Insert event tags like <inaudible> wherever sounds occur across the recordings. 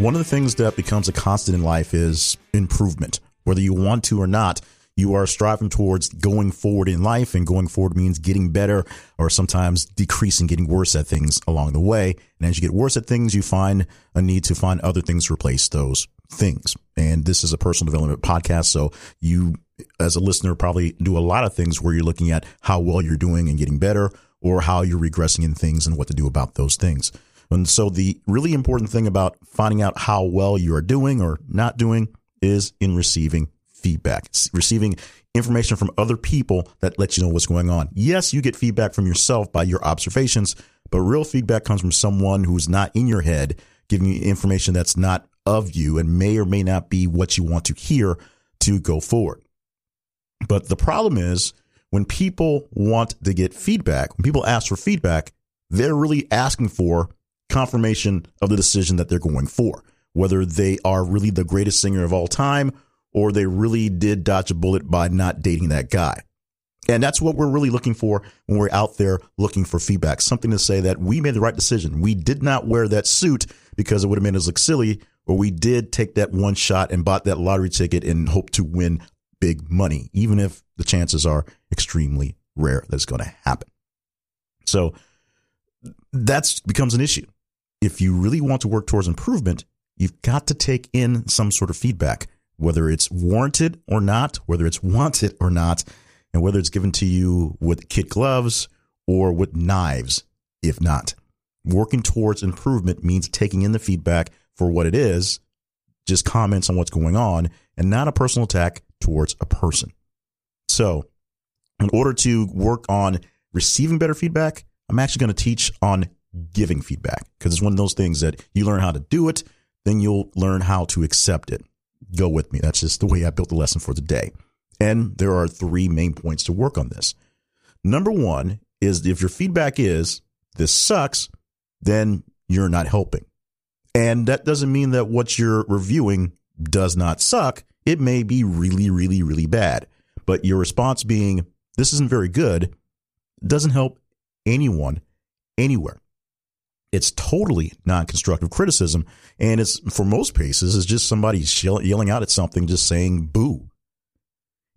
One of the things that becomes a constant in life is improvement. Whether you want to or not, you are striving towards going forward in life, and going forward means getting better or sometimes decreasing, getting worse at things along the way. And as you get worse at things, you find a need to find other things to replace those things. And this is a personal development podcast. So you, as a listener, probably do a lot of things where you're looking at how well you're doing and getting better or how you're regressing in things and what to do about those things. And so the really important thing about finding out how well you are doing or not doing is in receiving feedback, receiving information from other people that lets you know what's going on. Yes, you get feedback from yourself by your observations, but real feedback comes from someone who's not in your head, giving you information that's not of you and may or may not be what you want to hear to go forward. But the problem is when people want to get feedback, when people ask for feedback, they're really asking for confirmation of the decision that they're going for, whether they are really the greatest singer of all time or they really did dodge a bullet by not dating that guy. And that's what we're really looking for when we're out there looking for feedback. Something to say that we made the right decision. We did not wear that suit because it would have made us look silly, or we did take that one shot and bought that lottery ticket and hope to win big money, even if the chances are extremely rare that it's going to happen. So that becomes an issue. If you really want to work towards improvement, you've got to take in some sort of feedback whether it's warranted or not, whether it's wanted or not, and whether it's given to you with kid gloves or with knives, if not. Working towards improvement means taking in the feedback for what it is, just comments on what's going on, and not a personal attack towards a person. So, in order to work on receiving better feedback, I'm actually going to teach on giving feedback because it's one of those things that you learn how to do it, then you'll learn how to accept it go with me. That's just the way I built the lesson for today. And there are three main points to work on this. Number one is if your feedback is this sucks, then you're not helping. And that doesn't mean that what you're reviewing does not suck. It may be really, really, really bad. But your response being, this isn't very good, doesn't help anyone anywhere it's totally non-constructive criticism. And it's for most cases it's just somebody yelling out at something just saying boo.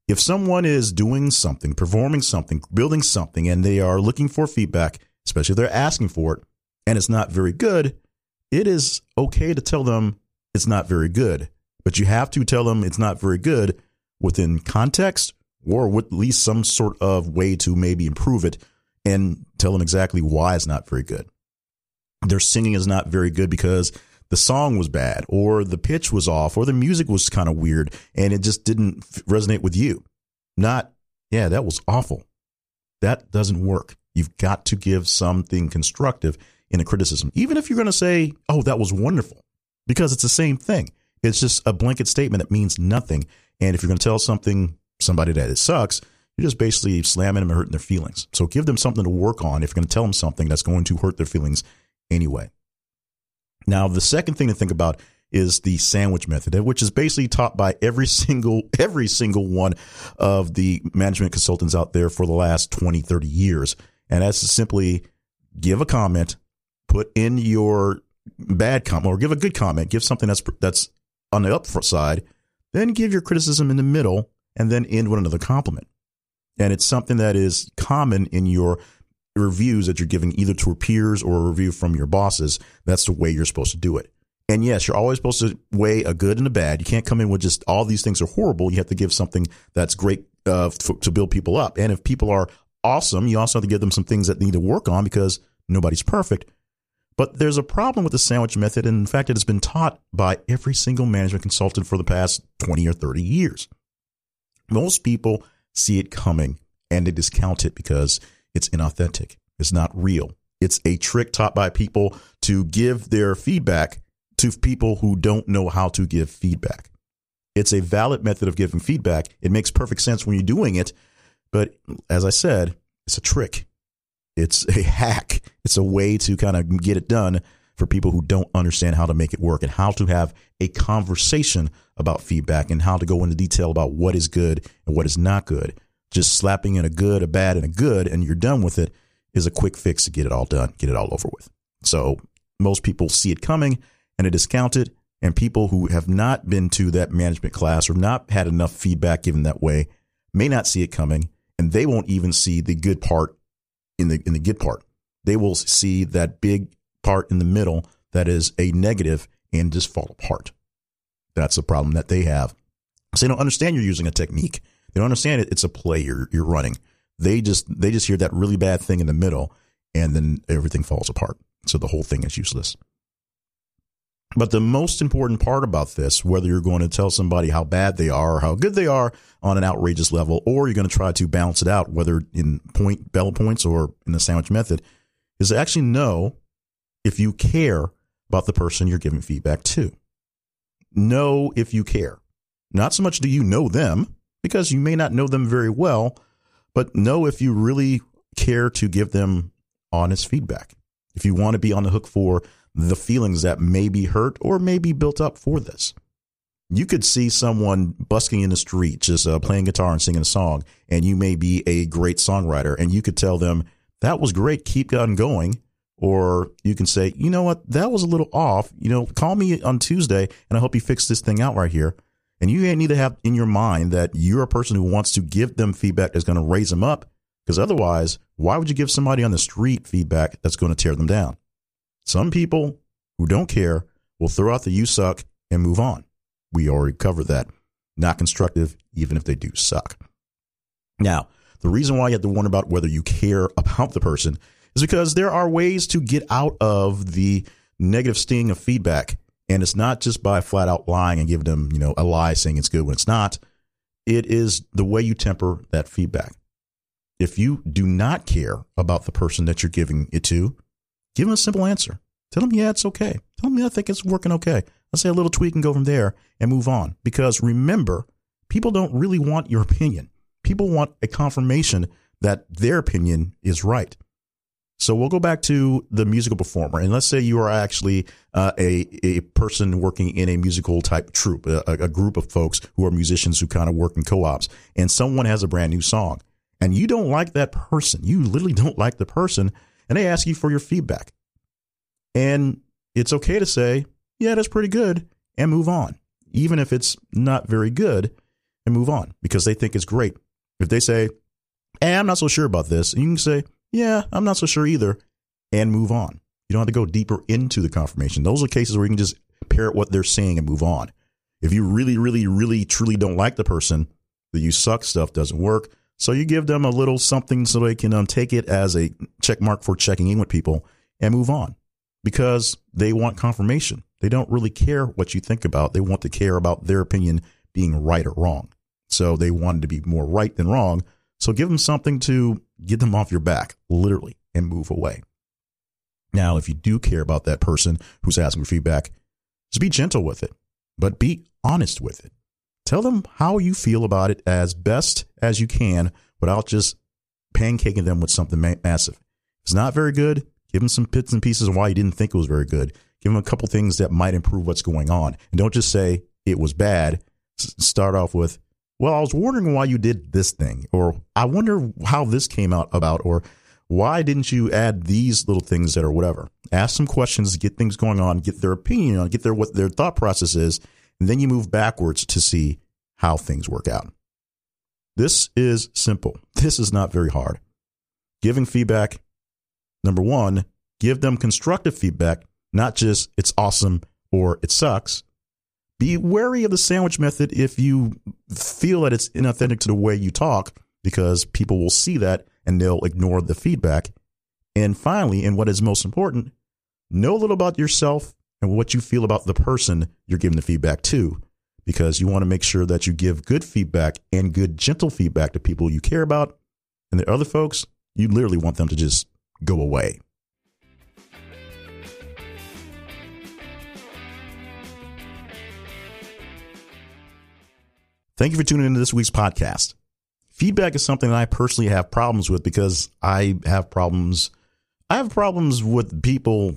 If someone is doing something performing something building something and they are looking for feedback especially if they're asking for it and it's not very good it is okay to tell them it's not very good. But you have to tell them it's not very good within context or with at least some sort of way to maybe improve it and tell them exactly why it's not very good their singing is not very good because the song was bad or the pitch was off or the music was kind of weird and it just didn't resonate with you. Not, yeah, that was awful. That doesn't work. You've got to give something constructive in a criticism, even if you're going to say, oh, that was wonderful, because it's the same thing. It's just a blanket statement that means nothing. And if you're going to tell something, somebody that it sucks, you're just basically slamming them and hurting their feelings. So give them something to work on if you're going to tell them something that's going to hurt their feelings anyway. Now, the second thing to think about is the sandwich method, which is basically taught by every <laughs> single every single one of the management consultants out there for the last 20, 30 years. And that's simply give a comment, put in your bad comment or give a good comment, give something that's that's on the upfront side, then give your criticism in the middle and then end with another compliment. And it's something that is common in your reviews that you're giving either to peers or a review from your bosses. That's the way you're supposed to do it. And yes, you're always supposed to weigh a good and a bad. You can't come in with just all these things are horrible. You have to give something that's great uh, f- to build people up. And if people are awesome, you also have to give them some things that need to work on because nobody's perfect. But there's a problem with the sandwich method. And in fact, it has been taught by every single management consultant for the past 20 or 30 years. Most people see it coming and they discount it because it's inauthentic. It's not real. It's a trick taught by people to give their feedback to people who don't know how to give feedback. It's a valid method of giving feedback. It makes perfect sense when you're doing it. But as I said, it's a trick. It's a <laughs> hack. It's a way to kind of get it done for people who don't understand how to make it work and how to have a conversation about feedback and how to go into detail about what is good and what is not good. Just slapping in a good, a bad, and a good, and you're done with it is a quick fix to get it all done, get it all over with. So most people see it coming and it is discount it. And people who have not been to that management class or not had enough feedback given that way may not see it coming and they won't even see the good part in the in the good part. They will see that big part in the middle that is a negative and just fall apart. That's the problem that they have. So they don't understand you're using a technique. They don't understand it. It's a play you're, you're running. They just they just hear that really bad thing in the middle, and then everything falls apart. So the whole thing is useless. But the most important part about this, whether you're going to tell somebody how bad they are or how good they are on an outrageous level, or you're going to try to balance it out, whether in point bell points or in the sandwich method, is to actually know if you care about the person you're giving feedback to. Know if you care. Not so much do you know them, because you may not know them very well, but know if you really care to give them honest feedback. If you want to be on the hook for the feelings that may be hurt or may be built up for this. You could see someone busking in the street, just uh, playing guitar and singing a song, and you may be a great songwriter, and you could tell them, that was great, keep on going. Or you can say, you know what, that was a little off. You know, call me on Tuesday, and I hope you fix this thing out right here. And you need to have in your mind that you're a person who wants to give them feedback that's going to raise them up. Because otherwise, why would you give somebody on the street feedback that's going to tear them down? Some people who don't care will throw out the you suck and move on. We already covered that. Not constructive, even if they do suck. Now, the reason why you have to wonder about whether you care about the person is because there are ways to get out of the negative sting of feedback. And it's not just by flat out lying and giving them, you know, a lie saying it's good when it's not. It is the way you temper that feedback. If you do not care about the person that you're giving it to, Give them a simple answer. Tell them, yeah, it's okay. Tell them, yeah, I think it's working okay. Let's say a little tweak and go from there and move on. Because remember, people don't really want your opinion. People want a confirmation that their opinion is right. So we'll go back to the musical performer, and let's say you are actually uh, a a person working in a musical type troupe, a, a group of folks who are musicians who kind of work in co-ops, and someone has a brand new song, and you don't like that person. You literally don't like the person, and they ask you for your feedback. And it's okay to say, yeah, that's pretty good, and move on, even if it's not very good, and move on because they think it's great. If they say, hey, I'm not so sure about this, you can say, yeah, I'm not so sure either, and move on. You don't have to go deeper into the confirmation. Those are cases where you can just parrot what they're saying and move on. If you really, really, really, truly don't like the person, the you suck stuff doesn't work. So you give them a little something so they can um, take it as a check mark for checking in with people and move on because they want confirmation. They don't really care what you think about. They want to care about their opinion being right or wrong. So they wanted to be more right than wrong. So give them something to get them off your back, literally, and move away. Now, if you do care about that person who's asking for feedback, just be gentle with it, but be honest with it. Tell them how you feel about it as best as you can without just pancaking them with something ma- massive. If it's not very good, give them some bits and pieces of why you didn't think it was very good. Give them a couple things that might improve what's going on. And don't just say it was bad. S- start off with, well, I was wondering why you did this thing, or I wonder how this came out about, or why didn't you add these little things that are whatever? Ask some questions, get things going on, get their opinion on, get their what their thought process is, and then you move backwards to see how things work out. This is simple. This is not very hard. Giving feedback, number one, give them constructive feedback, not just it's awesome or it sucks. Be wary of the sandwich method if you feel that it's inauthentic to the way you talk, because people will see that and they'll ignore the feedback. And finally, and what is most important, know a little about yourself and what you feel about the person you're giving the feedback to, because you want to make sure that you give good feedback and good, gentle feedback to people you care about. And the other folks, you literally want them to just go away. Thank you for tuning into this week's podcast. Feedback is something that I personally have problems with because I have problems. I have problems with people.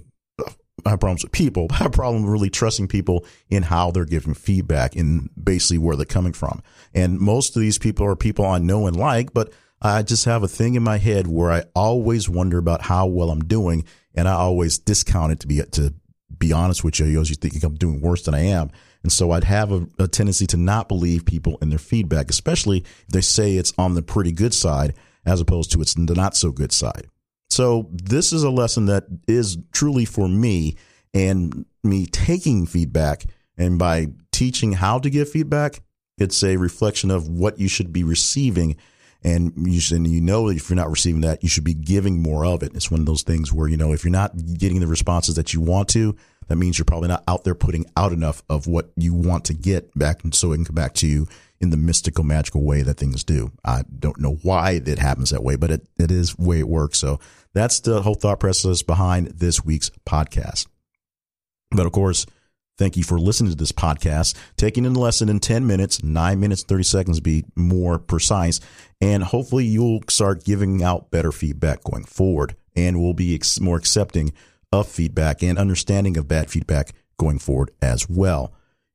I have problems with people. <laughs> I have problems really trusting people in how they're giving feedback and basically where they're coming from. And most of these people are people I know and like, but I just have a thing in my head where I always wonder about how well I'm doing, and I always discount it to be to be honest with you. You always think I'm doing worse than I am. And so I'd have a, a, tendency to not believe people in their feedback, especially if they say it's on the pretty good side as opposed to it's the not so good side. So this is a lesson that is truly for me and me taking feedback. And by teaching how to give feedback, it's a reflection of what you should be receiving and you should, and you know if you're not receiving that, you should be giving more of it. It's one of those things where you know if you're not getting the responses that you want to, that means you're probably not out there putting out enough of what you want to get back, and so it can come back to you in the mystical, magical way that things do. I don't know why it happens that way, but it, it is the way it works. So that's the whole thought process behind this week's podcast. But of course, Thank you for listening to this podcast, taking in the lesson in 10 minutes, 9 minutes, 30 seconds to be more precise. And hopefully you'll start giving out better feedback going forward and we'll be more accepting of feedback and understanding of bad feedback going forward as well.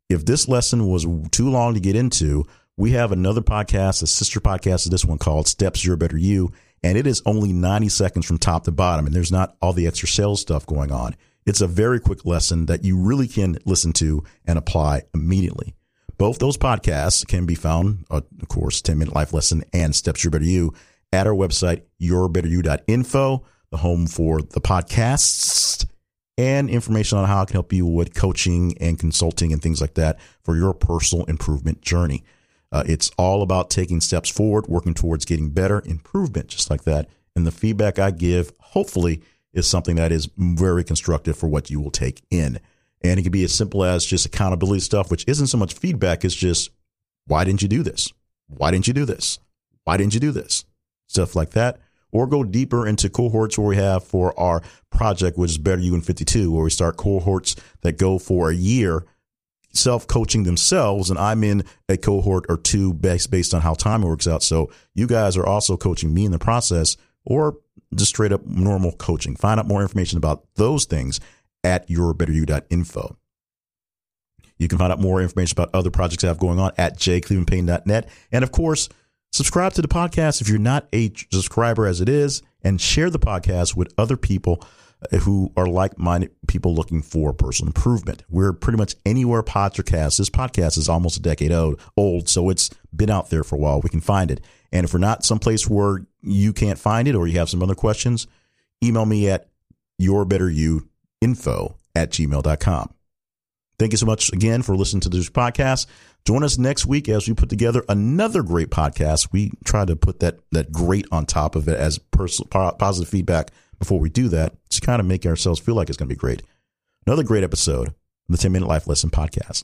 If this lesson was too long to get into, we have another podcast, a sister podcast of this one called Steps Your Better You. And it is only 90 seconds from top to bottom. And there's not all the extra sales stuff going on. It's a very quick lesson that you really can listen to and apply immediately. Both those podcasts can be found, uh, of course, 10 minute life lesson and steps your better you at our website, yourbetteryou.info, the home for the podcasts and information on how I can help you with coaching and consulting and things like that for your personal improvement journey. Uh, it's all about taking steps forward, working towards getting better, improvement, just like that. And the feedback I give, hopefully, is something that is very constructive for what you will take in. And it can be as simple as just accountability stuff, which isn't so much feedback, it's just, why didn't you do this? Why didn't you do this? Why didn't you do this? Stuff like that. Or go deeper into cohorts where we have for our project, which is Better You in 52, where we start cohorts that go for a year self coaching themselves. And I'm in a cohort or two based, based on how time works out. So you guys are also coaching me in the process or just straight up normal coaching. Find out more information about those things at yourbetteryou.info. You can find out more information about other projects I have going on at jclevelandpayne.net. And of course, subscribe to the podcast if you're not a subscriber as it is, and share the podcast with other people uh, who are like-minded people looking for personal improvement. We're pretty much anywhere podcast. This podcast is almost a decade old, old, so it's been out there for a while. We can find it. And if we're not someplace where you can't find it or you have some other questions, email me at yourbetteryouinfo at gmail.com. Thank you so much again for listening to this podcast. Join us next week as we put together another great podcast. We try to put that, that great on top of it as pers- positive feedback before we do that to kind of make ourselves feel like it's going to be great. Another great episode of the 10 Minute Life Lesson Podcast.